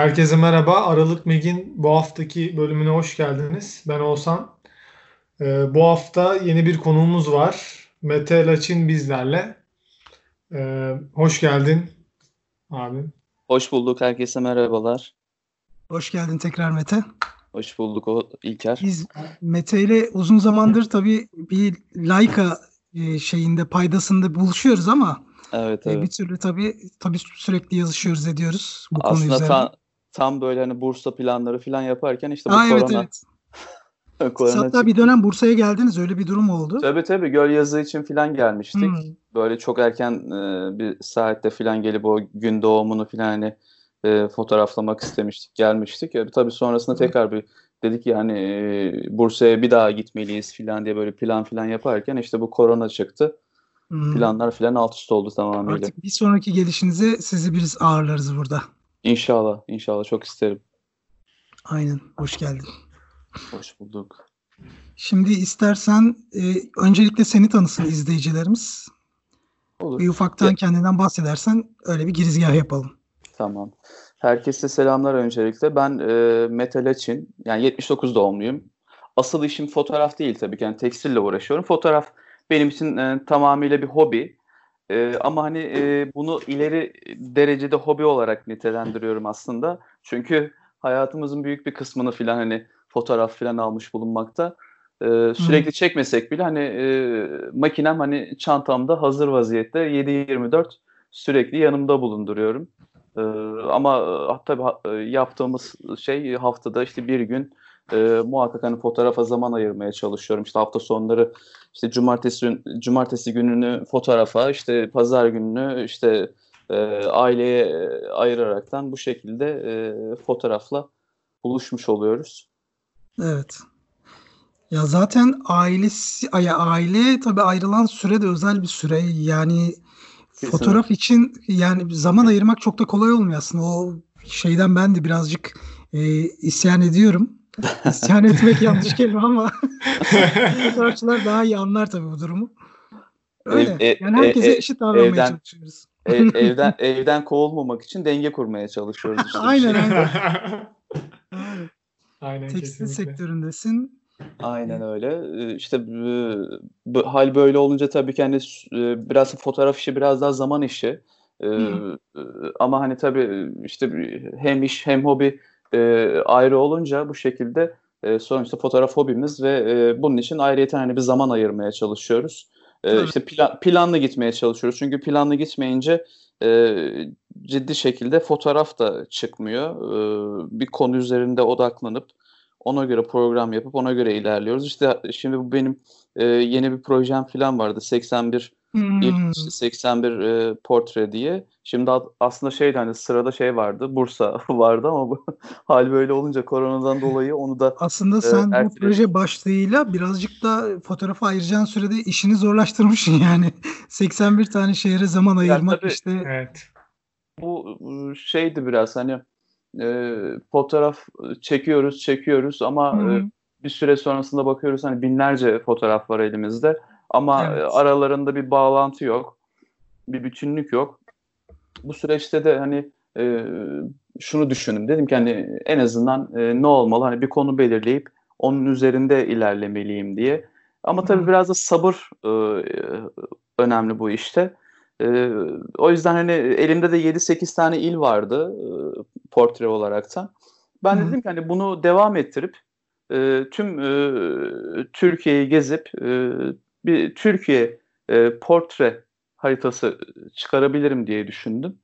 Herkese merhaba. Aralık Meg'in bu haftaki bölümüne hoş geldiniz. Ben Oğuzhan. Ee, bu hafta yeni bir konuğumuz var. Mete Laçin bizlerle. Ee, hoş geldin abi. Hoş bulduk. Herkese merhabalar. Hoş geldin tekrar Mete. Hoş bulduk o İlker. Biz Mete ile uzun zamandır tabii bir Leica e, şeyinde paydasında buluşuyoruz ama Evet e, evet. bir türlü tabii tabii sürekli yazışıyoruz ediyoruz bu konu Aslında üzerine. tam, tam böyle hani Bursa planları falan yaparken işte bu Aa, evet korona, evet. Siz korona hatta bir dönem Bursa'ya geldiniz öyle bir durum oldu. Tabii tabii göl yazı için falan gelmiştik. Hmm. Böyle çok erken e, bir saatte falan gelip o gün doğumunu falan hani e, fotoğraflamak istemiştik. Gelmiştik. E, tabii sonrasında tekrar bir dedik yani e, Bursa'ya bir daha gitmeliyiz falan diye böyle plan falan yaparken işte bu korona çıktı. Hmm. Planlar falan alt üst oldu tamamıyla. Artık bir sonraki gelişinize sizi biz ağırlarız burada. İnşallah, inşallah çok isterim. Aynen. Hoş geldin. Hoş bulduk. Şimdi istersen e, öncelikle seni tanısın izleyicilerimiz. Olur. Bir ufaktan Ya- kendinden bahsedersen öyle bir girizgah yapalım. Tamam. Herkese selamlar öncelikle. Ben e, Mete Laçin. Yani 79 doğumluyum. Asıl işim fotoğraf değil tabii ki. Yani tekstille uğraşıyorum. Fotoğraf benim için e, tamamıyla bir hobi. E, ama hani e, bunu ileri derecede hobi olarak nitelendiriyorum aslında. Çünkü hayatımızın büyük bir kısmını filan hani fotoğraf filan almış bulunmakta. E, sürekli çekmesek bile hani e, makinem hani çantamda hazır vaziyette 7-24 sürekli yanımda bulunduruyorum. Ee, ama e, tabii ha- e, yaptığımız şey haftada işte bir gün e, muhakkak hani fotoğrafa zaman ayırmaya çalışıyorum. İşte hafta sonları işte cumartesi cumartesi gününü fotoğrafa, işte pazar gününü işte e, aileye e, ayıraraktan bu şekilde e, fotoğrafla buluşmuş oluyoruz. Evet. Ya zaten ailesi, ay aile tabii ayrılan süre de özel bir süre. Yani Kesinlikle. fotoğraf için yani zaman ayırmak çok da kolay olmuyor aslında. O şeyden ben de birazcık e, isyan ediyorum. İsyan etmek yanlış kelime ama fotoğrafçılar daha iyi anlar tabii bu durumu. Öyle. Ev- e- yani herkese e- eşit davranmaya evden- çalışıyoruz. Ev- evden evden kovulmamak için denge kurmaya çalışıyoruz işte. Aynen aynen. Aynen Tekstil kesinlikle. sektöründesin. Aynen öyle. İşte bu, bu hal böyle olunca tabii ki hani e, biraz fotoğraf işi biraz daha zaman işi. Ee, Hı. e, Ama hani tabii işte hem iş hem hobi e, ayrı olunca bu şekilde e, sonuçta fotoğraf hobimiz ve e, bunun için ayrıyeten hani bir zaman ayırmaya çalışıyoruz. Evet. İşte plan, planlı gitmeye çalışıyoruz. Çünkü planlı gitmeyince e, ciddi şekilde fotoğraf da çıkmıyor. Ee, bir konu üzerinde odaklanıp ona göre program yapıp ona göre ilerliyoruz. İşte şimdi bu benim e, yeni bir projem falan vardı. 81 Hmm. ilk işte 81 e, portre diye. Şimdi aslında şeydi hani sırada şey vardı. Bursa vardı ama bu hal böyle olunca koronadan dolayı onu da Aslında sen bu erteledim. proje başlığıyla birazcık da fotoğrafa ayıracağın sürede işini zorlaştırmışsın yani. 81 tane şehre zaman ayırmak tabii. işte. Evet. bu e, şeydi biraz hani e, fotoğraf çekiyoruz çekiyoruz ama Hı hı. e, bir süre sonrasında bakıyoruz hani binlerce fotoğraf var elimizde ama Evet. e, aralarında bir bağlantı yok bir bütünlük yok bu süreçte de hani e, şunu düşündüm dedim ki hani en azından e, ne olmalı hani bir konu belirleyip onun üzerinde ilerlemeliyim diye ama tabii biraz da sabır e, önemli bu işte. Ee, o yüzden hani elimde de 7-8 tane il vardı e, portre olaraktan. Ben de Hı. dedim ki hani bunu devam ettirip e, tüm e, Türkiye'yi gezip e, bir Türkiye e, portre haritası çıkarabilirim diye düşündüm.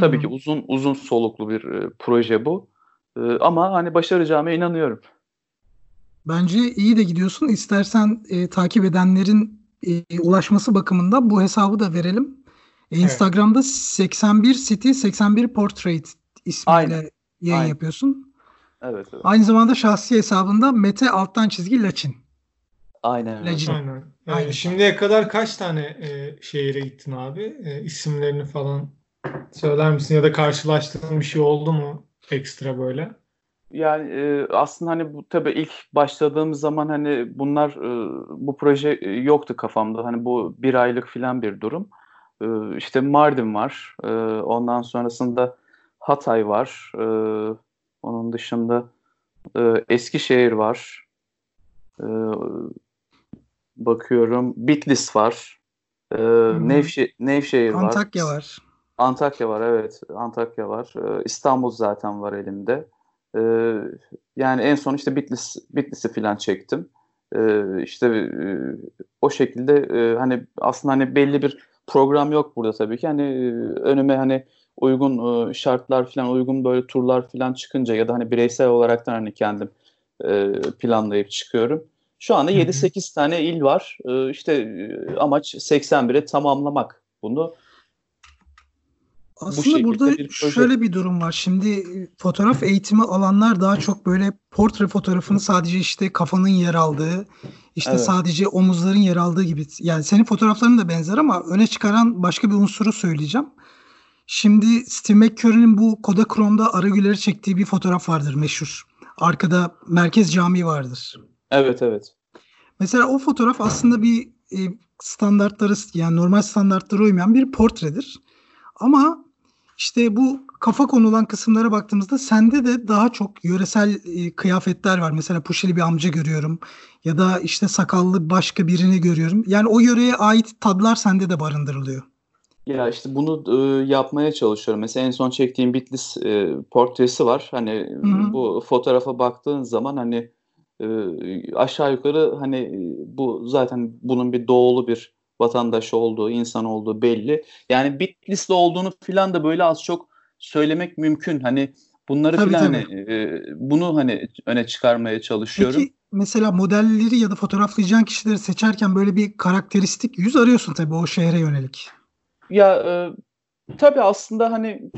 Tabii Hı. ki uzun uzun soluklu bir e, proje bu. E, ama hani başaracağıma inanıyorum. Bence iyi de gidiyorsun. İstersen e, takip edenlerin e, ulaşması bakımından bu hesabı da verelim. E, Instagram'da 81 City 81 Portrait ismiyle Aynen. yayın Aynen. yapıyorsun. Evet, evet. Aynı zamanda şahsi hesabında Mete alttan çizgi Laçin. Aynen öyle. Aynen. Yani Aynen. şimdiye kadar kaç tane e, şehire gittin abi? E, isimlerini falan söyler misin? Ya da karşılaştığın bir şey oldu mu ekstra böyle? Yani e, aslında hani bu tabii ilk başladığım zaman hani bunlar e, bu proje e, yoktu kafamda. Hani bu bir aylık filan bir durum. E, işte Mardin var. E, ondan sonrasında Hatay var. E, onun dışında e, Eskişehir var. E, bakıyorum Bitlis var. E, Nevşe, Nevşehir var. Antakya var. Antakya var evet. Antakya var. E, İstanbul zaten var elimde. E, yani en son işte Bitlis Bitlis'i falan çektim. E, işte e, o şekilde e, hani aslında hani belli bir program yok burada tabii ki. Hani e, önüme hani uygun e, şartlar falan uygun böyle turlar falan çıkınca ya da hani bireysel olarak da hani kendim e, planlayıp çıkıyorum. Şu anda 7-8 tane il var. E, işte amaç 81'e tamamlamak bunu. Aslında bu burada bir şöyle bir durum var. Şimdi e, fotoğraf eğitimi alanlar daha çok böyle portre fotoğrafını sadece işte kafanın yer aldığı, işte evet. sadece omuzların yer aldığı gibi. Yani senin fotoğrafların da benzer ama öne çıkaran başka bir unsuru söyleyeceğim. Şimdi Steve McCurry'nin bu Kodachrome'da Aragüler'i çektiği bir fotoğraf vardır meşhur. Arkada Merkez Camii vardır. Evet evet. Mesela o fotoğraf aslında bir e, standartları yani normal standartlara uymayan bir portredir. Ama işte bu kafa konulan kısımlara baktığımızda sende de daha çok yöresel e, kıyafetler var. Mesela puşeli bir amca görüyorum ya da işte sakallı başka birini görüyorum. Yani o yöreye ait tadlar sende de barındırılıyor. Ya işte bunu e, yapmaya çalışıyorum. Mesela en son çektiğim Bitlis e, portresi var. Hani Hı-hı. bu fotoğrafa baktığın zaman hani e, aşağı yukarı hani e, bu zaten bunun bir doğulu bir vatandaş olduğu, insan olduğu belli. Yani Bitlis'te olduğunu filan da böyle az çok söylemek mümkün. Hani bunları tabii, filan hani, e, bunu hani öne çıkarmaya çalışıyorum. Peki mesela modelleri ya da fotoğraflayacağın kişileri seçerken böyle bir karakteristik yüz arıyorsun tabii o şehre yönelik. Ya e, tabii aslında hani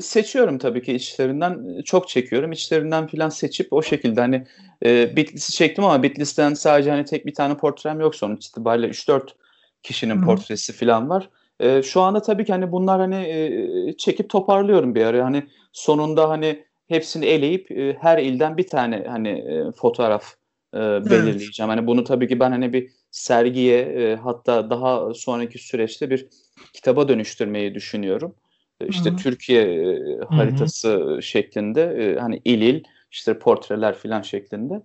seçiyorum tabii ki içlerinden çok çekiyorum. İçlerinden filan seçip o şekilde hani e, Bitlis'i çektim ama Bitlis'ten sadece hani tek bir tane portrem yok sonuç itibariyle 3-4 kişinin Hı. portresi filan var. E, şu anda tabii ki hani bunlar hani e, çekip toparlıyorum bir ara. Hani sonunda hani hepsini eleyip e, her ilden bir tane hani e, fotoğraf e, belirleyeceğim. Evet. Hani bunu tabii ki ben hani bir sergiye e, hatta daha sonraki süreçte bir kitaba dönüştürmeyi düşünüyorum. E, işte Hı-hı. Türkiye e, haritası Hı-hı. şeklinde e, hani il il işte portreler filan şeklinde.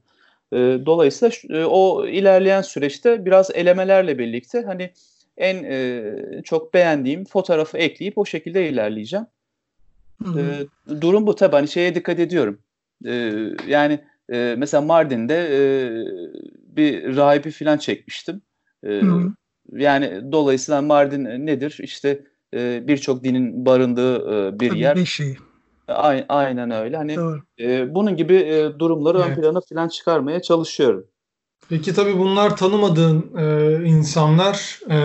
E, dolayısıyla e, o ilerleyen süreçte biraz elemelerle birlikte hani en çok beğendiğim fotoğrafı ekleyip o şekilde ilerleyeceğim. E, durum bu tabii hani şeye dikkat ediyorum. Yani mesela Mardin'de bir rahibi falan çekmiştim. E, yani dolayısıyla Mardin nedir? İşte e, birçok dinin barındığı e, bir Tabii yer. Beşi. Aynen, aynen öyle. Hani e, bunun gibi e, durumları evet. ön plana falan çıkarmaya çalışıyorum. Peki tabii bunlar tanımadığın e, insanlar e,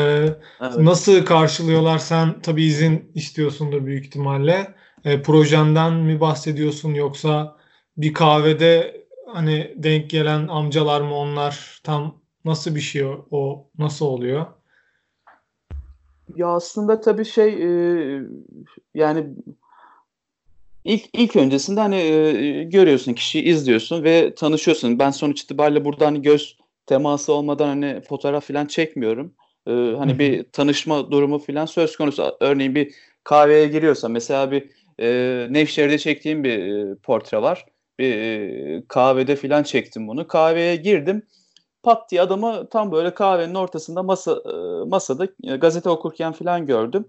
evet. nasıl karşılıyorlar? Sen tabii izin istiyorsundur büyük ihtimalle. E, projenden mi bahsediyorsun yoksa bir kahvede hani denk gelen amcalar mı onlar? Tam nasıl bir şey o? o nasıl oluyor? Ya aslında tabii şey e, yani ilk ilk öncesinde hani e, görüyorsun kişiyi izliyorsun ve tanışıyorsun. Ben sonuç itibariyle burada hani göz teması olmadan hani fotoğraf falan çekmiyorum. E, hani bir tanışma durumu falan söz konusu. Örneğin bir kahveye giriyorsa mesela bir e, Nevşehir'de çektiğim bir e, portre var. Bir e, kahvede falan çektim bunu. Kahveye girdim pat diye adamı tam böyle kahvenin ortasında masa e, masada e, gazete okurken falan gördüm.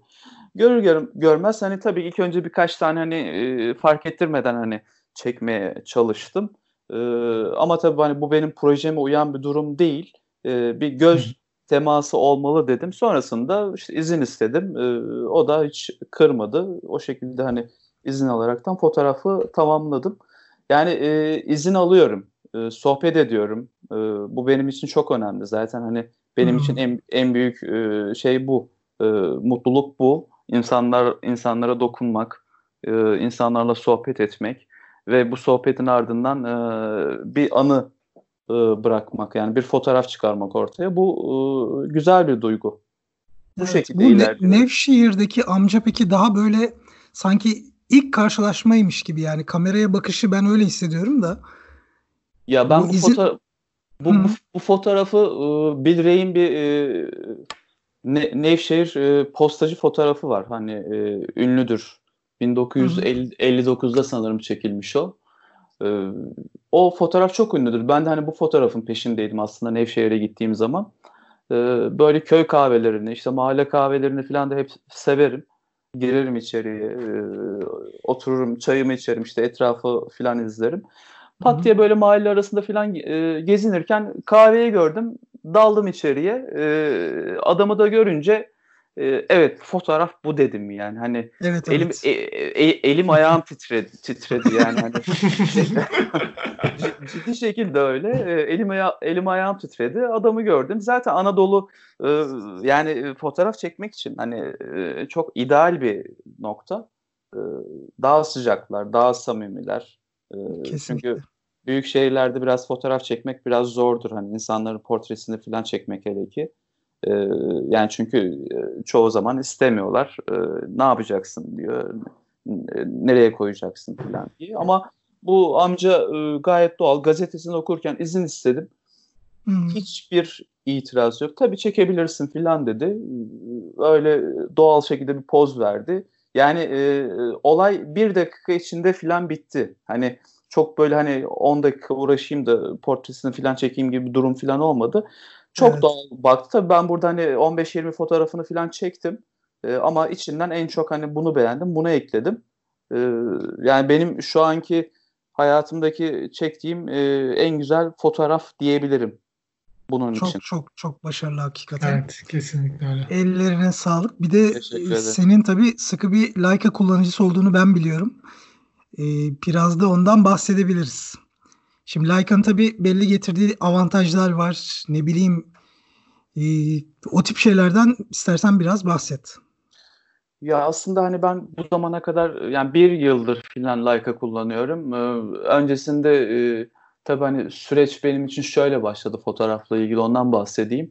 Görür gör, görmez hani tabii ilk önce birkaç tane hani e, fark ettirmeden hani çekmeye çalıştım. ama tabii hani bu benim projeme uyan bir durum değil. bir göz teması olmalı dedim. Sonrasında işte izin istedim. o da hiç kırmadı. O şekilde hani izin alaraktan fotoğrafı tamamladım. Yani izin alıyorum e, sohbet ediyorum. E, bu benim için çok önemli. Zaten hani benim hmm. için en en büyük e, şey bu. E, mutluluk bu. İnsanlar insanlara dokunmak, e, insanlarla sohbet etmek ve bu sohbetin ardından e, bir anı e, bırakmak yani bir fotoğraf çıkarmak ortaya. Bu e, güzel bir duygu. Bu evet, şekilde bu ilerliyor. Nevşehir'deki amca peki daha böyle sanki ilk karşılaşmaymış gibi yani kameraya bakışı ben öyle hissediyorum da. Ya ben bu, bu izin... fotoğraf bu, bu, bu fotoğrafı e, Bill Ray'in bir e, ne, Nevşehir e, postacı fotoğrafı var. Hani e, ünlüdür. 1959'da sanırım çekilmiş o. Ee, o fotoğraf çok ünlüdür. Ben de hani bu fotoğrafın peşindeydim aslında Nevşehir'e gittiğim zaman. Ee, böyle köy kahvelerini, işte mahalle kahvelerini falan da hep severim. Girerim içeriye, e, otururum, çayımı içerim, işte etrafı falan izlerim. Pat diye böyle mahalle arasında falan e, gezinirken kahveyi gördüm. Daldım içeriye. E, adamı da görünce e, evet fotoğraf bu dedim yani. Hani evet, elim evet. E, e, elim ayağım titredi titredi yani hani ciddi şekilde öyle. E, elim aya elim ayağım titredi. Adamı gördüm. Zaten Anadolu e, yani fotoğraf çekmek için hani e, çok ideal bir nokta. E, daha sıcaklar, daha samimiler. E, çünkü büyük şehirlerde biraz fotoğraf çekmek biraz zordur. Hani insanların portresini falan çekmek hele ki. E, yani çünkü e, çoğu zaman istemiyorlar. E, ne yapacaksın diyor. Nereye koyacaksın falan diye. Ama bu amca e, gayet doğal. Gazetesini okurken izin istedim. Hmm. Hiçbir itiraz yok. Tabii çekebilirsin filan dedi. Öyle doğal şekilde bir poz verdi. Yani e, olay bir dakika içinde filan bitti. Hani çok böyle hani 10 dakika uğraşayım da portresini filan çekeyim gibi bir durum filan olmadı. Çok evet. doğal baktı. Tabii ben burada hani 15-20 fotoğrafını filan çektim. E, ama içinden en çok hani bunu beğendim. Bunu ekledim. E, yani benim şu anki hayatımdaki çektiğim e, en güzel fotoğraf diyebilirim bunun çok, için. Çok çok çok başarılı hakikaten. Evet kesinlikle öyle. Ellerine sağlık. Bir de senin tabii sıkı bir Leica kullanıcısı olduğunu ben biliyorum. Ee, biraz da ondan bahsedebiliriz. Şimdi Leica'nın tabii belli getirdiği avantajlar var. Ne bileyim e, o tip şeylerden istersen biraz bahset. Ya aslında hani ben bu zamana kadar yani bir yıldır filan Leica kullanıyorum. Ee, öncesinde e, tabii hani süreç benim için şöyle başladı fotoğrafla ilgili ondan bahsedeyim.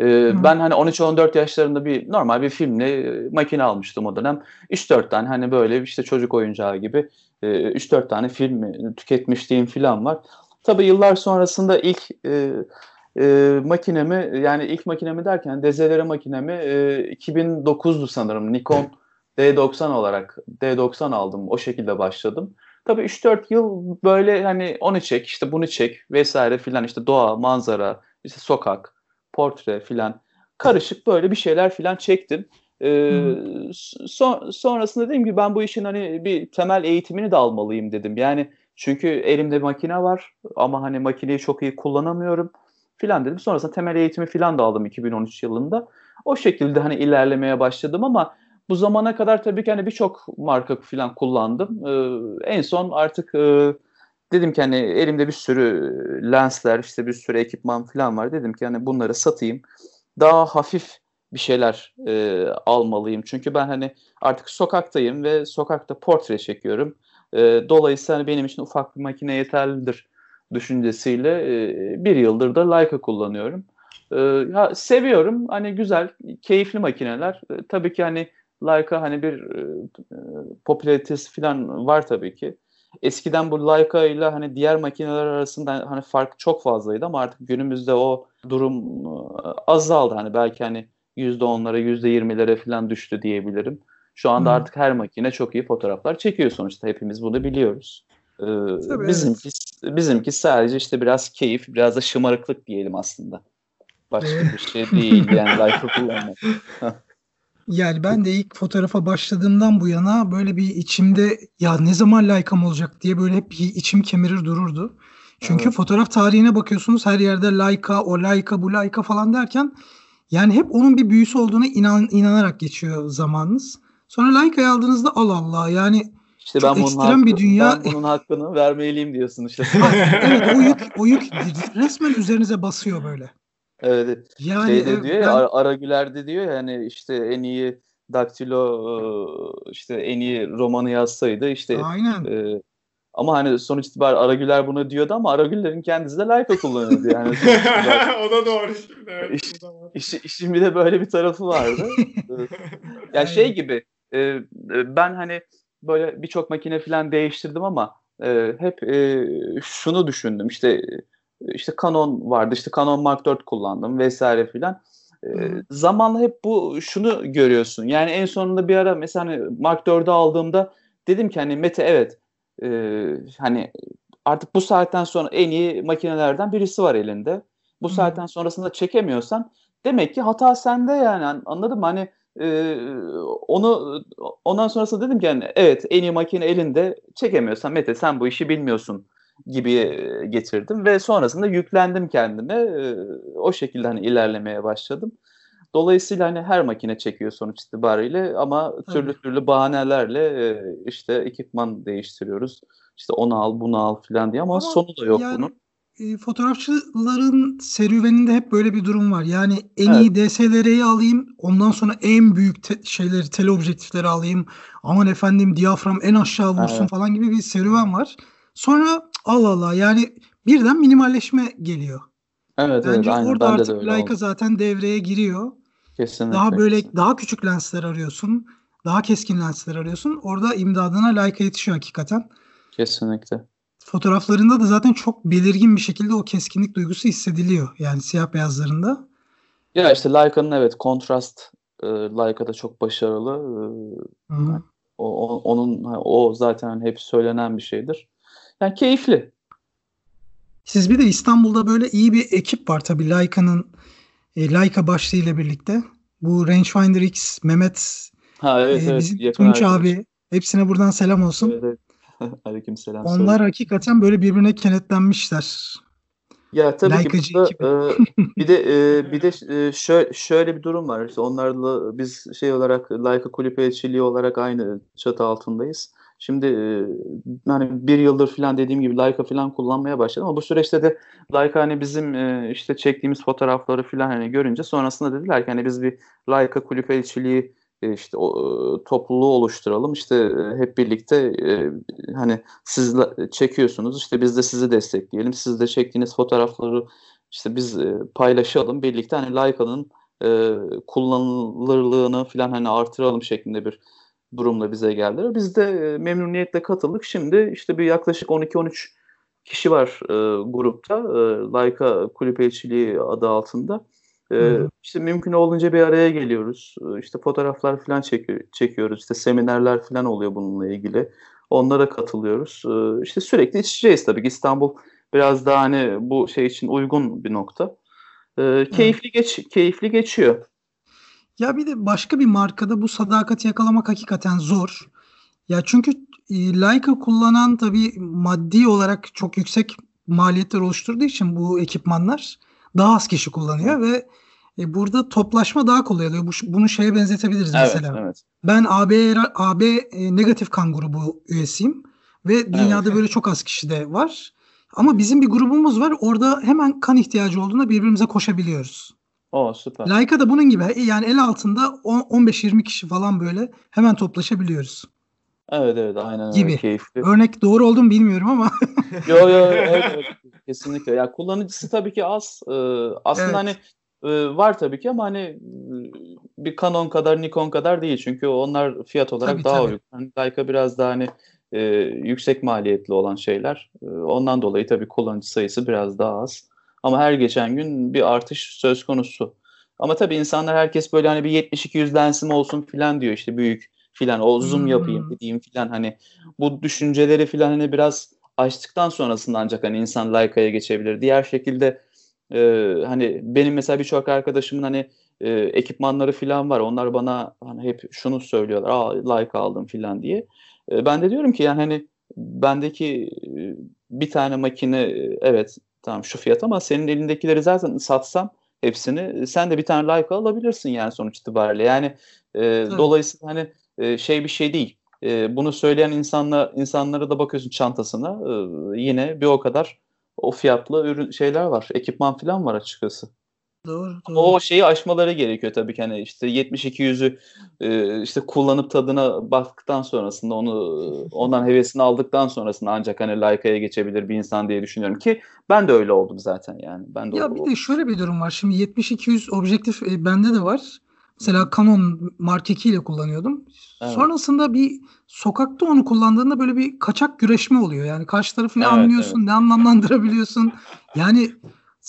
Ee, ben hani 13-14 yaşlarında bir normal bir filmle e, makine almıştım o dönem. 3-4 tane hani böyle işte çocuk oyuncağı gibi e, 3-4 tane film tüketmişliğim filan var. Tabii yıllar sonrasında ilk e, e, makinemi yani ilk makinemi derken dezelere makinemi e, 2009'du sanırım Nikon D90 olarak D90 aldım o şekilde başladım. Tabii 3-4 yıl böyle hani onu çek işte bunu çek vesaire filan işte doğa manzara işte sokak portre filan karışık böyle bir şeyler filan çektim. Ee, son, sonrasında dedim ki ben bu işin hani bir temel eğitimini de almalıyım dedim. Yani çünkü elimde makine var ama hani makineyi çok iyi kullanamıyorum filan dedim. Sonrasında temel eğitimi filan da aldım 2013 yılında. O şekilde hani ilerlemeye başladım ama bu zamana kadar tabii ki hani birçok marka filan kullandım. Ee, en son artık e, dedim ki hani elimde bir sürü lensler, işte bir sürü ekipman filan var. Dedim ki hani bunları satayım. Daha hafif bir şeyler e, almalıyım. Çünkü ben hani artık sokaktayım ve sokakta portre çekiyorum. E, dolayısıyla hani benim için ufak bir makine yeterlidir düşüncesiyle e, bir yıldır da Leica kullanıyorum. E, ya seviyorum. Hani güzel, keyifli makineler. E, tabii ki hani Leica hani bir e, e popülaritesi falan var tabii ki. Eskiden bu Leica ile hani diğer makineler arasında hani fark çok fazlaydı ama artık günümüzde o durum e, azaldı. Hani belki hani %10'lara, %20'lere falan düştü diyebilirim. Şu anda hmm. artık her makine çok iyi fotoğraflar çekiyor sonuçta. Hepimiz bunu biliyoruz. Ee, Tabii, bizimki evet. bizimki sadece işte biraz keyif, biraz da şımarıklık diyelim aslında. Başka bir şey değil yani Leica kullanmak. Yani ben de ilk fotoğrafa başladığımdan bu yana böyle bir içimde ya ne zaman Leica'm olacak diye böyle hep içim kemirir dururdu. Çünkü evet. fotoğraf tarihine bakıyorsunuz her yerde Leica, o Leica, bu Leica falan derken yani hep onun bir büyüsü olduğuna inan, inanarak geçiyor zamanınız. Sonra Leica'yı aldığınızda Allah Allah yani işte ben bunun, hakkı, bir dünya... ben bunun hakkını vermeliyim diyorsun işte. evet o yük, o yük resmen üzerinize basıyor böyle. Evet. Yani şeyde e, diyor ya ben... Aragüler'de diyor ya hani işte en iyi daktilo işte en iyi romanı yazsaydı işte Aynen. E, ama hani sonuç itibariyle Aragüler bunu diyordu ama Aragüler'in kendisi de Leica kullanıyordu yani. o da doğru şimdi. Evet, iş, iş, işin bir de böyle bir tarafı vardı. ya şey gibi e, ben hani böyle birçok makine falan değiştirdim ama e, hep e, şunu düşündüm işte işte Canon vardı işte Canon Mark 4 kullandım vesaire filan. E, zamanla hep bu şunu görüyorsun yani en sonunda bir ara mesela hani Mark 4'ü aldığımda dedim ki hani Mete evet e, hani artık bu saatten sonra en iyi makinelerden birisi var elinde. Bu hmm. saatten sonrasında çekemiyorsan demek ki hata sende yani anladın mı? Hani e, onu ondan sonrasında dedim ki yani evet en iyi makine elinde çekemiyorsan Mete sen bu işi bilmiyorsun gibi getirdim ve sonrasında yüklendim kendime. O şekilde hani ilerlemeye başladım. Dolayısıyla hani her makine çekiyor sonuç itibariyle ama türlü türlü bahanelerle işte ekipman değiştiriyoruz. İşte onu al, bunu al falan diye ama, ama sonu da yok yani, bunun. E, fotoğrafçıların serüveninde hep böyle bir durum var. Yani en evet. iyi DSLR'yi alayım, ondan sonra en büyük te- şeyleri, teleobjektifleri alayım. Aman efendim diyafram en aşağı vursun evet. falan gibi bir serüven var. Sonra Allah Allah yani birden minimalleşme geliyor. Evet, Bence evet, orada artık Leica zaten devreye giriyor. Kesinlikle. Daha böyle daha küçük lensler arıyorsun. Daha keskin lensler arıyorsun. Orada imdadına Leica yetişiyor hakikaten. Kesinlikle. Fotoğraflarında da zaten çok belirgin bir şekilde o keskinlik duygusu hissediliyor. Yani siyah beyazlarında. Ya işte Leica'nın evet kontrast e, Leica'da çok başarılı. E, yani o, o, onun o zaten hep söylenen bir şeydir. Yani keyifli. Siz bir de İstanbul'da böyle iyi bir ekip var tabii Leica'nın e, Leica başlığıyla birlikte. Bu Rangefinder X, Mehmet, ha, evet, e, bizim evet, Tunç abi. Hepsine buradan selam olsun. Evet, evet. Aleyküm selam. Onlar söyle. hakikaten böyle birbirine kenetlenmişler. Ya tabii Leica'cı ki burada, e, bir de e, bir de e, şöyle, şöyle bir durum var. İşte onlarla biz şey olarak Leica kulüp elçiliği olarak aynı çatı altındayız. Şimdi hani bir yıldır falan dediğim gibi Leica falan kullanmaya başladım ama bu süreçte de Leica hani bizim işte çektiğimiz fotoğrafları falan hani görünce sonrasında dediler ki hani biz bir Leica kulüp elçiliği işte o, topluluğu oluşturalım. İşte hep birlikte hani siz çekiyorsunuz işte biz de sizi destekleyelim. Siz de çektiğiniz fotoğrafları işte biz paylaşalım. Birlikte hani Leica'nın e, kullanılırlığını falan hani artıralım şeklinde bir durumla bize geldiler. Biz de e, memnuniyetle katıldık. Şimdi işte bir yaklaşık 12-13 kişi var e, grupta. E, Leica Kulüp Elçiliği adı altında. E, hmm. İşte mümkün olduğunca bir araya geliyoruz. E, işte fotoğraflar falan çekiyor, çekiyoruz. İşte seminerler falan oluyor bununla ilgili. Onlara katılıyoruz. E, işte sürekli içeceğiz tabii ki. İstanbul biraz daha hani bu şey için uygun bir nokta. E, keyifli hmm. geç keyifli geçiyor. Ya bir de başka bir markada bu sadakati yakalamak hakikaten zor. Ya çünkü e, Leica kullanan tabii maddi olarak çok yüksek maliyetler oluşturduğu için bu ekipmanlar daha az kişi kullanıyor ve e, burada toplaşma daha kolay oluyor. Bu, bunu şeye benzetebiliriz evet, mesela. Evet. Ben AB AB e, negatif kan grubu üyesiyim ve dünyada evet. böyle çok az kişi de var. Ama bizim bir grubumuz var. Orada hemen kan ihtiyacı olduğunda birbirimize koşabiliyoruz. O süper. Leica da bunun gibi yani el altında 15-20 kişi falan böyle hemen toplaşabiliyoruz. Evet evet aynen gibi. öyle keyifli. Örnek doğru oldu mu bilmiyorum ama. yo yo evet, evet kesinlikle. Ya kullanıcısı tabii ki az. Ee, aslında evet. hani e, var tabii ki ama hani e, bir Canon kadar Nikon kadar değil. Çünkü onlar fiyat olarak tabii, daha tabii. uygun. Hani Leica biraz daha hani e, yüksek maliyetli olan şeyler. E, ondan dolayı tabii kullanıcı sayısı biraz daha az. Ama her geçen gün bir artış söz konusu. Ama tabii insanlar herkes böyle hani bir 70-200 lensim olsun filan diyor işte büyük filan o zoom hmm. yapayım dediğim filan hani bu düşünceleri filan hani biraz açtıktan sonrasında ancak hani insan Leica'ya geçebilir. Diğer şekilde e, hani benim mesela birçok arkadaşımın hani e, ekipmanları filan var. Onlar bana hani hep şunu söylüyorlar. Aa Leica aldım filan diye. E, ben de diyorum ki yani hani bendeki e, bir tane makine evet tamam şu fiyat ama senin elindekileri zaten satsam hepsini sen de bir tane like alabilirsin yani sonuç itibariyle. Yani e, dolayısıyla hani e, şey bir şey değil. E, bunu söyleyen insanla insanlara da bakıyorsun çantasına e, yine bir o kadar o fiyatlı ürün şeyler var. Ekipman falan var açıkçası. Doğru, doğru. O şeyi aşmaları gerekiyor tabii ki hani işte 72 yüzü e, işte kullanıp tadına baktıktan sonrasında onu ondan hevesini aldıktan sonrasında ancak hani Leica'ya geçebilir bir insan diye düşünüyorum ki ben de öyle oldum zaten yani. Ben de ya bir de şöyle bir durum var. Şimdi 7200 objektif e, bende de var. Mesela Canon Mark II ile kullanıyordum. Evet. Sonrasında bir sokakta onu kullandığında böyle bir kaçak güreşme oluyor. Yani karşı tarafı ne evet, anlıyorsun, evet. ne anlamlandırabiliyorsun. Yani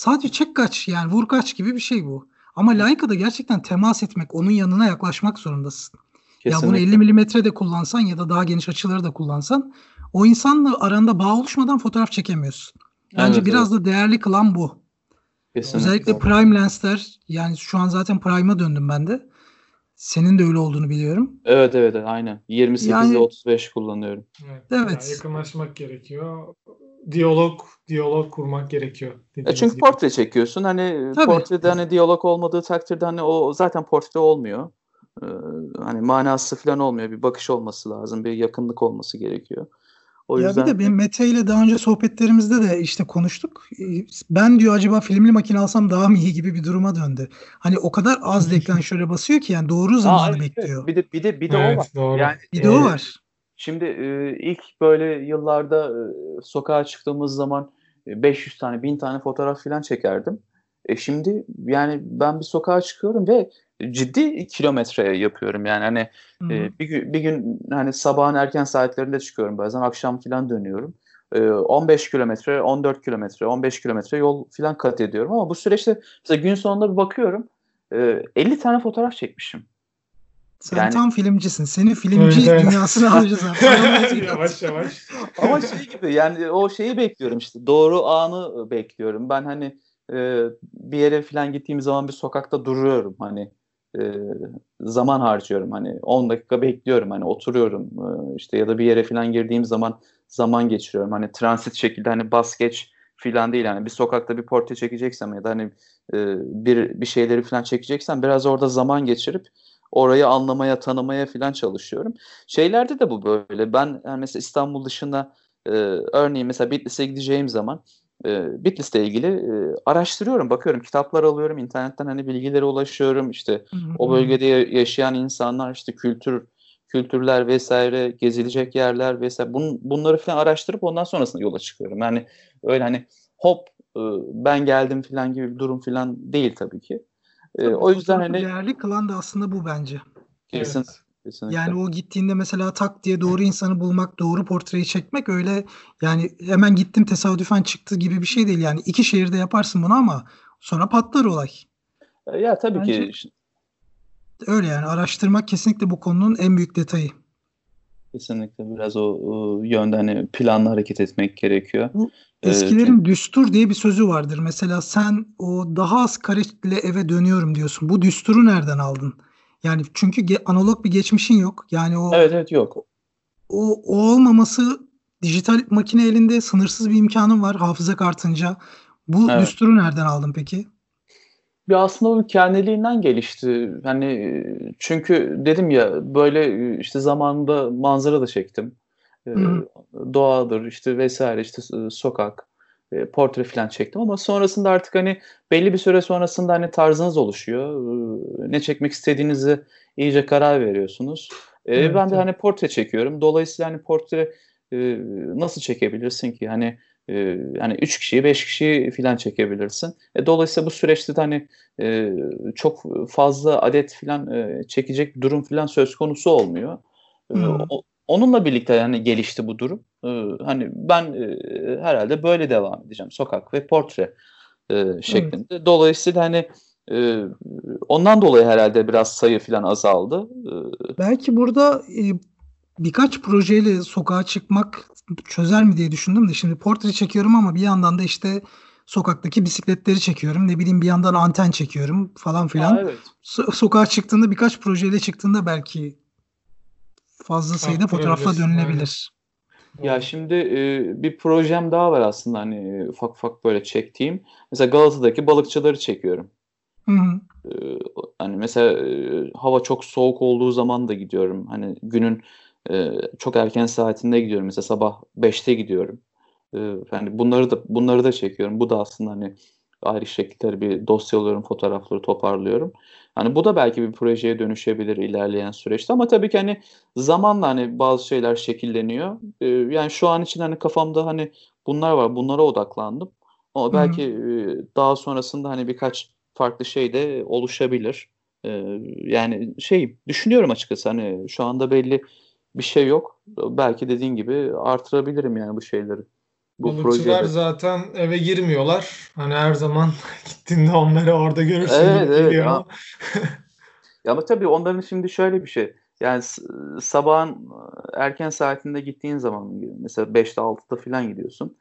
Sadece çek kaç yani vur kaç gibi bir şey bu. Ama Leica'da gerçekten temas etmek, onun yanına yaklaşmak zorundasın. Ya bunu 50 milimetre de kullansan ya da daha geniş açıları da kullansan o insanla aranda bağ oluşmadan fotoğraf çekemiyorsun. Bence evet, biraz evet. da değerli kılan bu. Kesinlikle. Özellikle prime lensler yani şu an zaten prime'a döndüm ben de. Senin de öyle olduğunu biliyorum. Evet evet aynen. 28 yani, 35 kullanıyorum. Evet. evet. Yani yakınlaşmak gerekiyor. Diyalog diyalog kurmak gerekiyor. E çünkü gibi. portre çekiyorsun. Hani Tabii. portrede hani diyalog olmadığı takdirde hani o zaten portre olmuyor. Ee, hani manası falan olmuyor. Bir bakış olması lazım. Bir yakınlık olması gerekiyor. O ya yüzden... bir de benim Mete ile daha önce sohbetlerimizde de işte konuştuk. Ee, ben diyor acaba filmli makine alsam daha mı iyi gibi bir duruma döndü. Hani o kadar az deklanşöre basıyor ki yani doğru zamanı Aa, bekliyor. Bir de bir de bir de evet, o var. Doğru. Yani bir de e, o var. Şimdi e, ilk böyle yıllarda e, sokağa çıktığımız zaman 500 tane, 1000 tane fotoğraf falan çekerdim. E şimdi yani ben bir sokağa çıkıyorum ve ciddi kilometre yapıyorum yani hani e, bir gün bir gün hani sabahın erken saatlerinde çıkıyorum bazen akşam falan dönüyorum. E, 15 kilometre, 14 kilometre, 15 kilometre yol falan kat ediyorum ama bu süreçte mesela gün sonunda bir bakıyorum e, 50 tane fotoğraf çekmişim. Sen yani... tam filmcisin. Seni filmci dünyasına alacağız. yavaş yavaş. Ama şey gibi yani o şeyi bekliyorum işte. Doğru anı bekliyorum. Ben hani e, bir yere falan gittiğim zaman bir sokakta duruyorum. Hani e, zaman harcıyorum. Hani 10 dakika bekliyorum. Hani oturuyorum. E, işte ya da bir yere falan girdiğim zaman zaman geçiriyorum. Hani transit şekilde hani bas geç filan değil. Yani bir sokakta bir portre çekeceksem ya da hani e, bir bir şeyleri falan çekeceksem biraz orada zaman geçirip orayı anlamaya, tanımaya falan çalışıyorum. Şeylerde de bu böyle. Ben yani mesela İstanbul dışında e, örneğin mesela Bitlis'e gideceğim zaman e, Bitlis'le ilgili e, araştırıyorum, bakıyorum, kitaplar alıyorum, internetten hani bilgilere ulaşıyorum. İşte hı hı. o bölgede yaşayan insanlar, işte kültür kültürler vesaire, gezilecek yerler vesaire bun, bunları falan araştırıp ondan sonrasında yola çıkıyorum. Yani öyle hani hop e, ben geldim falan gibi bir durum falan değil tabii ki. E, o yüzden hani değerli kılan da aslında bu bence. Kesin. Evet. Kesinlikle. Yani o gittiğinde mesela tak diye doğru insanı bulmak, doğru portreyi çekmek öyle yani hemen gittim tesadüfen çıktı gibi bir şey değil. Yani iki şehirde yaparsın bunu ama sonra patlar olay. E, ya tabii Bence ki. Öyle yani araştırmak kesinlikle bu konunun en büyük detayı. Kesinlikle biraz o, o yönde hani planlı hareket etmek gerekiyor. Bu eskilerin ee, düstur diye bir sözü vardır. Mesela sen o daha az karetle eve dönüyorum diyorsun. Bu düsturu nereden aldın? Yani çünkü analog bir geçmişin yok. Yani o Evet evet yok. O, o olmaması dijital makine elinde sınırsız bir imkanın var hafıza kartınca. Bu evet. düsturu nereden aldın peki? Ya aslında bu kendiliğinden gelişti. Hani çünkü dedim ya böyle işte zamanında manzara da çektim. Doğadır işte vesaire işte sokak e, portre falan çektim ama sonrasında artık hani belli bir süre sonrasında hani tarzınız oluşuyor. E, ne çekmek istediğinizi iyice karar veriyorsunuz. E, evet, ben de evet. hani portre çekiyorum. Dolayısıyla hani portre e, nasıl çekebilirsin ki? Hani e, hani 3 kişiyi 5 kişiyi falan çekebilirsin. E, dolayısıyla bu süreçte de hani e, çok fazla adet falan e, çekecek durum falan söz konusu olmuyor. O, onunla birlikte yani gelişti bu durum. Ee, hani ben e, herhalde böyle devam edeceğim. Sokak ve portre e, şeklinde. Evet. Dolayısıyla hani e, ondan dolayı herhalde biraz sayı falan azaldı. Ee, Belki burada e, birkaç projeyle sokağa çıkmak çözer mi diye düşündüm de şimdi portre çekiyorum ama bir yandan da işte sokaktaki bisikletleri çekiyorum. Ne bileyim bir yandan anten çekiyorum falan filan. evet. So- sokağa çıktığında birkaç projeyle çıktığında belki fazla sayıda fotoğrafla dönülebilir. Ya şimdi e, bir projem daha var aslında hani e, ufak ufak böyle çektiğim. Mesela Galata'daki balıkçıları çekiyorum. Hı hı. E, hani mesela e, hava çok soğuk olduğu zaman da gidiyorum. Hani günün e, çok erken saatinde gidiyorum. Mesela sabah 5'te gidiyorum. E, yani bunları da bunları da çekiyorum. Bu da aslında hani ayrı şekilde bir dosya alıyorum, fotoğrafları toparlıyorum. Hani bu da belki bir projeye dönüşebilir ilerleyen süreçte ama tabii ki hani zamanla hani bazı şeyler şekilleniyor. Ee, yani şu an için hani kafamda hani bunlar var, bunlara odaklandım. Ama belki e, daha sonrasında hani birkaç farklı şey de oluşabilir. Ee, yani şey düşünüyorum açıkçası hani şu anda belli bir şey yok. Belki dediğin gibi artırabilirim yani bu şeyleri. Bu Balıkçılar projede. zaten eve girmiyorlar. Hani her zaman gittiğinde onları orada görürsün evet, evet, geliyor. Ya. ya ama tabii onların şimdi şöyle bir şey. Yani sabahın erken saatinde gittiğin zaman mesela 5'te 6'da falan gidiyorsun.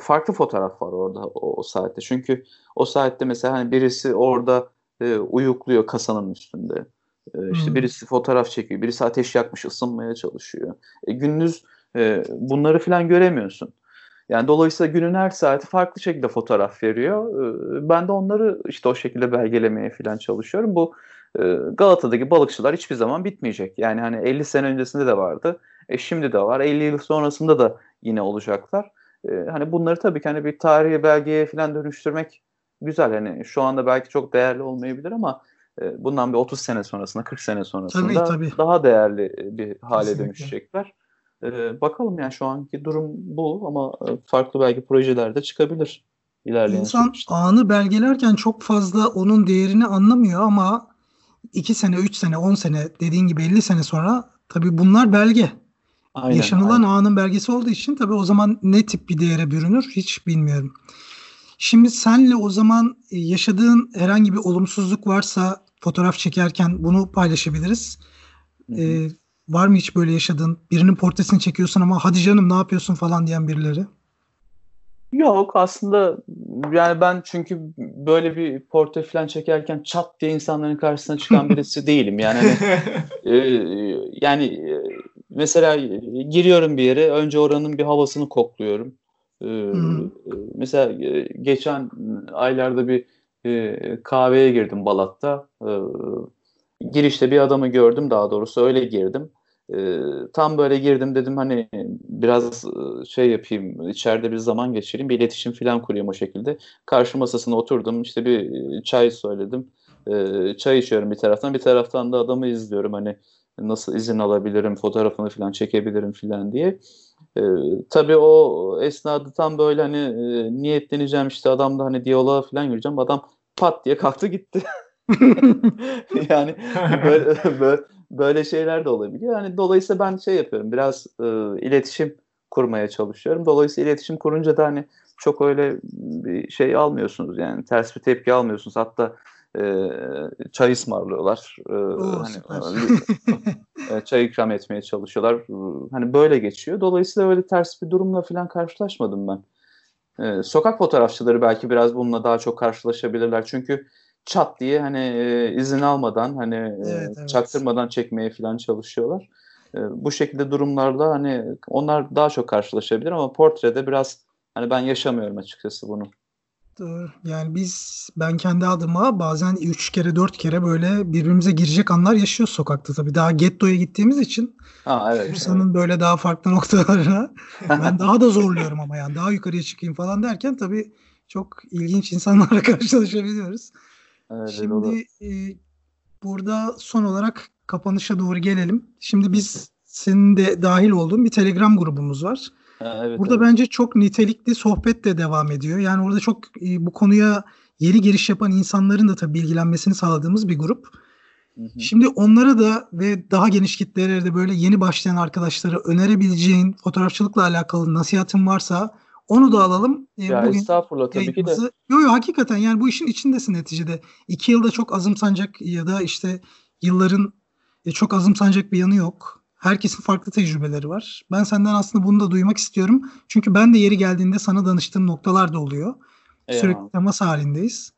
Farklı fotoğraf var orada o, o saatte. Çünkü o saatte mesela hani birisi orada e, uyukluyor kasanın üstünde. E, işte hmm. birisi fotoğraf çekiyor, birisi ateş yakmış ısınmaya çalışıyor. E, gündüz e, bunları falan göremiyorsun. Yani dolayısıyla günün her saati farklı şekilde fotoğraf veriyor. E, ben de onları işte o şekilde belgelemeye falan çalışıyorum. Bu e, Galata'daki balıkçılar hiçbir zaman bitmeyecek. Yani hani 50 sene öncesinde de vardı. E şimdi de var. 50 yıl sonrasında da yine olacaklar. E, hani bunları tabii ki hani bir tarihi belgeye falan dönüştürmek güzel. Hani şu anda belki çok değerli olmayabilir ama e, bundan bir 30 sene sonrasında, 40 sene sonrasında tabii, tabii. daha değerli bir hale Kesinlikle. dönüşecekler. E, bakalım yani şu anki durum bu ama e, farklı belki projelerde çıkabilir ilerleyen İnsan süreçte. anı belgelerken çok fazla onun değerini anlamıyor ama 2 sene, 3 sene, 10 sene dediğin gibi 50 sene sonra tabii bunlar belge. Aynen, Yaşanılan aynen. anın belgesi olduğu için tabii o zaman ne tip bir değere bürünür hiç bilmiyorum. Şimdi senle o zaman e, yaşadığın herhangi bir olumsuzluk varsa fotoğraf çekerken bunu paylaşabiliriz. Ee, var mı hiç böyle yaşadığın? Birinin portresini çekiyorsun ama hadi canım ne yapıyorsun falan diyen birileri. Yok aslında yani ben çünkü böyle bir portre falan çekerken çat diye insanların karşısına çıkan birisi değilim. Yani hani, e, yani e, mesela giriyorum bir yere önce oranın bir havasını kokluyorum. Ee, mesela geçen aylarda bir e, kahveye girdim Balat'ta. Ee, girişte bir adamı gördüm daha doğrusu öyle girdim. Ee, tam böyle girdim dedim hani biraz şey yapayım içeride bir zaman geçireyim bir iletişim falan kurayım o şekilde. Karşı masasına oturdum işte bir çay söyledim. çay içiyorum bir taraftan bir taraftan da adamı izliyorum hani nasıl izin alabilirim fotoğrafını falan çekebilirim falan diye. E, tabii o esnada tam böyle hani e, niyetleneceğim işte adamla hani diyaloğa falan gireceğim. Adam pat diye kalktı gitti. yani böyle, böyle, böyle şeyler de olabiliyor. Yani dolayısıyla ben şey yapıyorum biraz e, iletişim kurmaya çalışıyorum. Dolayısıyla iletişim kurunca da hani çok öyle bir şey almıyorsunuz yani ters bir tepki almıyorsunuz. Hatta e, çay ısmarlıyorlar. E, Oo, hani, e, çay ikram etmeye çalışıyorlar. Hani böyle geçiyor. Dolayısıyla öyle ters bir durumla falan karşılaşmadım ben. E, sokak fotoğrafçıları belki biraz bununla daha çok karşılaşabilirler. Çünkü çat diye hani e, izin almadan hani evet, evet. çaktırmadan çekmeye falan çalışıyorlar. E, bu şekilde durumlarda hani onlar daha çok karşılaşabilir ama portrede biraz hani ben yaşamıyorum açıkçası bunu. Doğru. Yani biz ben kendi adıma bazen 3 kere 4 kere böyle birbirimize girecek anlar yaşıyoruz sokakta tabii. Daha gettoya gittiğimiz için ha, evet, Bursa'nın evet. böyle daha farklı noktalarına ben daha da zorluyorum ama yani daha yukarıya çıkayım falan derken tabii çok ilginç insanlarla karşılaşabiliyoruz. Evet, Şimdi e, burada son olarak kapanışa doğru gelelim. Şimdi biz senin de dahil olduğun bir Telegram grubumuz var evet, Burada evet. bence çok nitelikli sohbet de devam ediyor. Yani orada çok e, bu konuya yeni giriş yapan insanların da tabii bilgilenmesini sağladığımız bir grup. Hı hı. Şimdi onlara da ve daha geniş kitlelere de böyle yeni başlayan arkadaşlara önerebileceğin fotoğrafçılıkla alakalı nasihatin varsa onu da alalım. E, ya Bugün estağfurullah tabii ki de. Yok yok hakikaten yani bu işin içindesin neticede. İki yılda çok azımsanacak ya da işte yılların e, çok azımsanacak bir yanı yok. Herkesin farklı tecrübeleri var. Ben senden aslında bunu da duymak istiyorum. Çünkü ben de yeri geldiğinde sana danıştığım noktalar da oluyor. Eyvallah. Sürekli temas halindeyiz.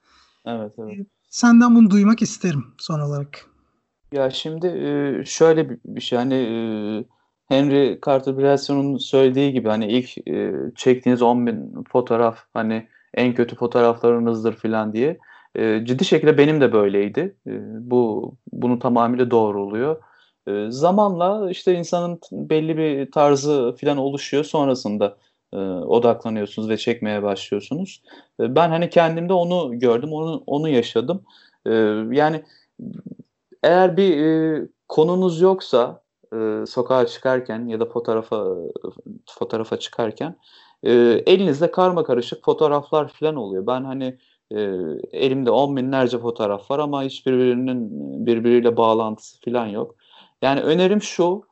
Evet, evet. Ee, senden bunu duymak isterim son olarak. Ya şimdi e, şöyle bir şey hani e, Henry Carter Brelson'un söylediği gibi hani ilk e, çektiğiniz 10 bin fotoğraf hani en kötü fotoğraflarınızdır falan diye. Ciddi şekilde benim de böyleydi. Bu bunu tamamıyla doğru oluyor. E, zamanla işte insanın belli bir tarzı falan oluşuyor. Sonrasında e, odaklanıyorsunuz ve çekmeye başlıyorsunuz. E, ben hani kendimde onu gördüm, onu onu yaşadım. E, yani eğer bir e, konunuz yoksa e, sokağa çıkarken ya da fotoğrafa fotoğrafa çıkarken e, elinizde karma karışık fotoğraflar falan oluyor. Ben hani e, elimde on binlerce fotoğraf var ama hiçbirinin birbiriyle bağlantısı falan yok. Yani önerim şu,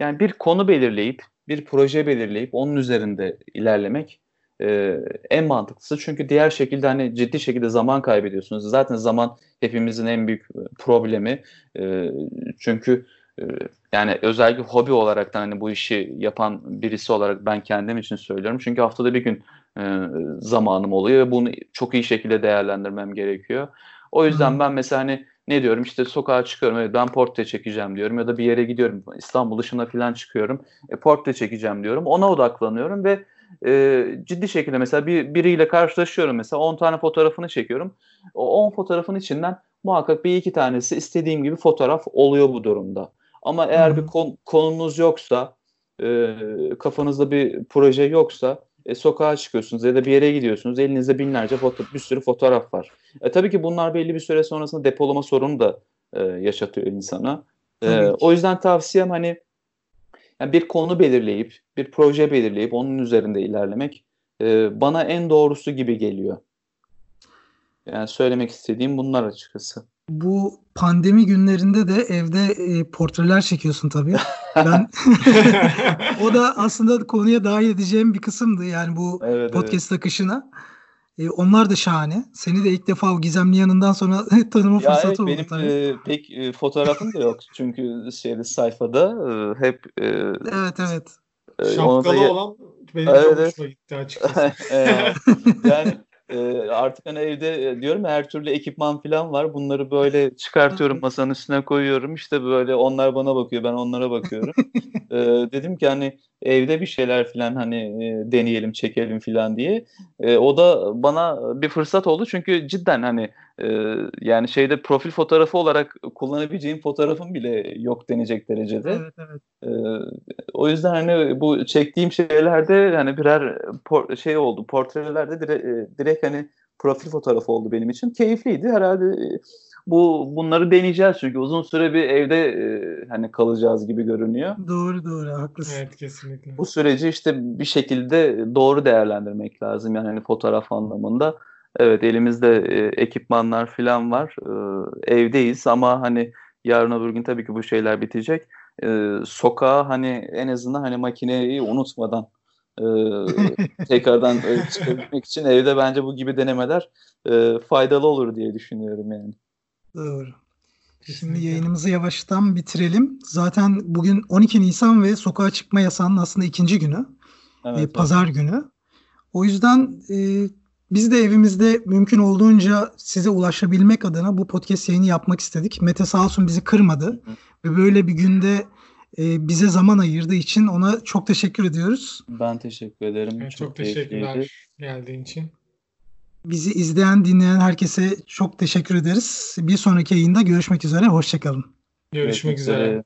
yani bir konu belirleyip, bir proje belirleyip onun üzerinde ilerlemek e, en mantıklısı. Çünkü diğer şekilde hani ciddi şekilde zaman kaybediyorsunuz. Zaten zaman hepimizin en büyük problemi. E, çünkü yani özellikle hobi olarak da hani bu işi yapan birisi olarak ben kendim için söylüyorum. Çünkü haftada bir gün e, zamanım oluyor ve bunu çok iyi şekilde değerlendirmem gerekiyor. O yüzden ben mesela hani ne diyorum? İşte sokağa çıkıyorum evet ben portre çekeceğim diyorum ya da bir yere gidiyorum İstanbul dışına falan çıkıyorum e, portre çekeceğim diyorum. Ona odaklanıyorum ve e, ciddi şekilde mesela bir biriyle karşılaşıyorum mesela 10 tane fotoğrafını çekiyorum. O 10 fotoğrafın içinden muhakkak bir iki tanesi istediğim gibi fotoğraf oluyor bu durumda ama eğer bir kon, konunuz yoksa e, kafanızda bir proje yoksa e, sokağa çıkıyorsunuz ya da bir yere gidiyorsunuz. Elinizde binlerce foto, bir sürü fotoğraf var. E, tabii ki bunlar belli bir süre sonrasında depolama sorunu da e, yaşatıyor insana. E, o yüzden tavsiyem hani yani bir konu belirleyip, bir proje belirleyip onun üzerinde ilerlemek e, bana en doğrusu gibi geliyor. Yani söylemek istediğim bunlar açıkçası bu pandemi günlerinde de evde e, portreler çekiyorsun tabii. Ben o da aslında konuya dahil edeceğim bir kısımdı yani bu evet, podcast evet. akışına. E, onlar da şahane. Seni de ilk defa o gizemli yanından sonra tanıma ya fırsatı evet, oldu benim, tabii. E, pek e, fotoğrafım da yok çünkü şeyde sayfada e, hep e, Evet evet. E, Şapkalı da... olan benim evet, çok hoşuma gitti açıkçası. yani e, artık hani evde diyorum her türlü ekipman falan var. Bunları böyle çıkartıyorum masanın üstüne koyuyorum. İşte böyle onlar bana bakıyor ben onlara bakıyorum. e, dedim ki hani evde bir şeyler falan hani e, deneyelim çekelim falan diye. E, o da bana bir fırsat oldu çünkü cidden hani e, yani şeyde profil fotoğrafı olarak kullanabileceğim fotoğrafım bile yok denecek derecede. Evet, evet. E, o yüzden hani bu çektiğim şeylerde hani birer por, şey oldu portrelerde dire, direkt hani profil fotoğrafı oldu benim için. Keyifliydi herhalde bu bunları deneyeceğiz çünkü uzun süre bir evde e, hani kalacağız gibi görünüyor. Doğru doğru haklısın. Evet kesinlikle. Bu süreci işte bir şekilde doğru değerlendirmek lazım yani hani fotoğraf anlamında. Evet elimizde e, ekipmanlar falan var. E, evdeyiz ama hani yarın öbür gün tabii ki bu şeyler bitecek. E, sokağa hani en azından hani makineyi unutmadan e, tekrardan e, çıkabilmek için evde bence bu gibi denemeler e, faydalı olur diye düşünüyorum yani. Doğru. Şimdi yayınımızı yavaştan bitirelim. Zaten bugün 12 Nisan ve sokağa çıkma yasağının aslında ikinci günü. Evet, e, pazar evet. günü. O yüzden e, biz de evimizde mümkün olduğunca size ulaşabilmek adına bu podcast yayını yapmak istedik. Mete sağ olsun bizi kırmadı. Ve böyle bir günde e, bize zaman ayırdığı için ona çok teşekkür ediyoruz. Ben teşekkür ederim. Evet, çok, çok teşekkürler geldiğin için. Bizi izleyen, dinleyen herkese çok teşekkür ederiz. Bir sonraki yayında görüşmek üzere. Hoşçakalın. Görüşmek, görüşmek üzere. üzere.